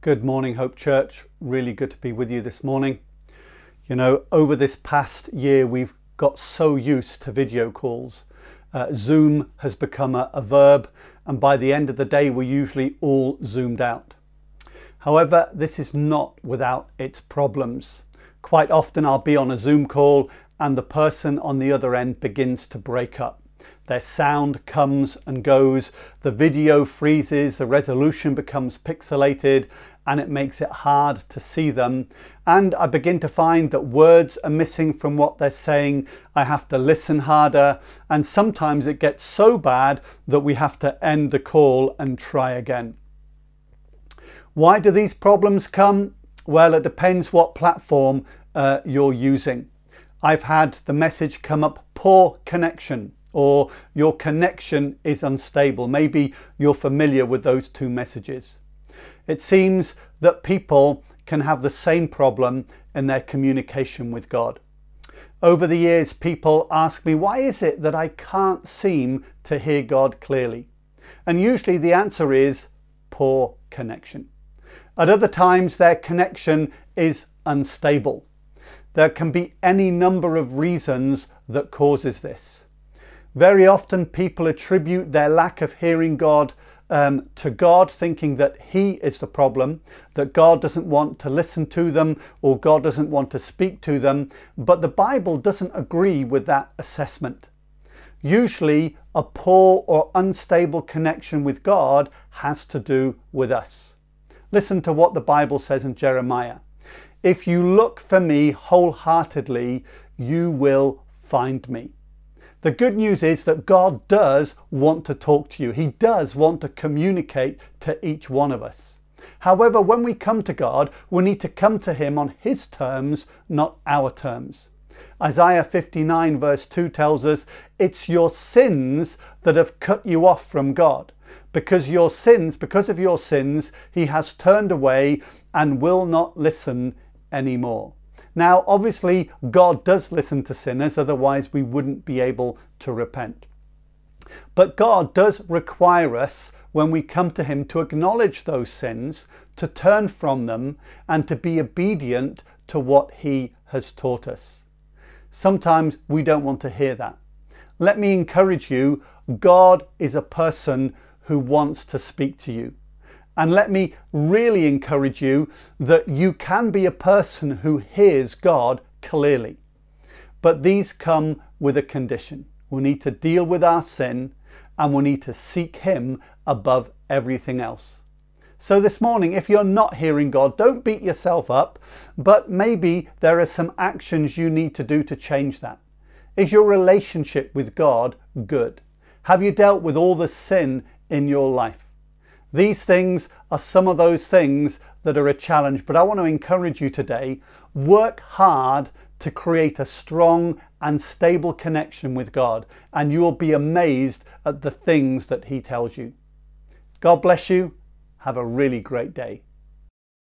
Good morning, Hope Church. Really good to be with you this morning. You know, over this past year, we've got so used to video calls. Uh, Zoom has become a, a verb, and by the end of the day, we're usually all zoomed out. However, this is not without its problems. Quite often, I'll be on a Zoom call and the person on the other end begins to break up. Their sound comes and goes, the video freezes, the resolution becomes pixelated, and it makes it hard to see them. And I begin to find that words are missing from what they're saying. I have to listen harder, and sometimes it gets so bad that we have to end the call and try again. Why do these problems come? Well, it depends what platform uh, you're using. I've had the message come up poor connection or your connection is unstable. Maybe you're familiar with those two messages. It seems that people can have the same problem in their communication with God. Over the years, people ask me, why is it that I can't seem to hear God clearly? And usually the answer is poor connection. At other times, their connection is unstable. There can be any number of reasons that causes this. Very often people attribute their lack of hearing God um, to God, thinking that He is the problem, that God doesn't want to listen to them or God doesn't want to speak to them. But the Bible doesn't agree with that assessment. Usually, a poor or unstable connection with God has to do with us. Listen to what the Bible says in Jeremiah. If you look for me wholeheartedly, you will find me. The good news is that God does want to talk to you. He does want to communicate to each one of us. However, when we come to God, we need to come to Him on His terms, not our terms. Isaiah 59 verse 2 tells us, It's your sins that have cut you off from God. Because your sins, because of your sins, He has turned away and will not listen anymore. Now, obviously, God does listen to sinners, otherwise, we wouldn't be able to repent. But God does require us, when we come to Him, to acknowledge those sins, to turn from them, and to be obedient to what He has taught us. Sometimes we don't want to hear that. Let me encourage you God is a person who wants to speak to you. And let me really encourage you that you can be a person who hears God clearly. But these come with a condition. We need to deal with our sin and we need to seek Him above everything else. So, this morning, if you're not hearing God, don't beat yourself up, but maybe there are some actions you need to do to change that. Is your relationship with God good? Have you dealt with all the sin in your life? These things are some of those things that are a challenge, but I want to encourage you today work hard to create a strong and stable connection with God, and you will be amazed at the things that He tells you. God bless you. Have a really great day.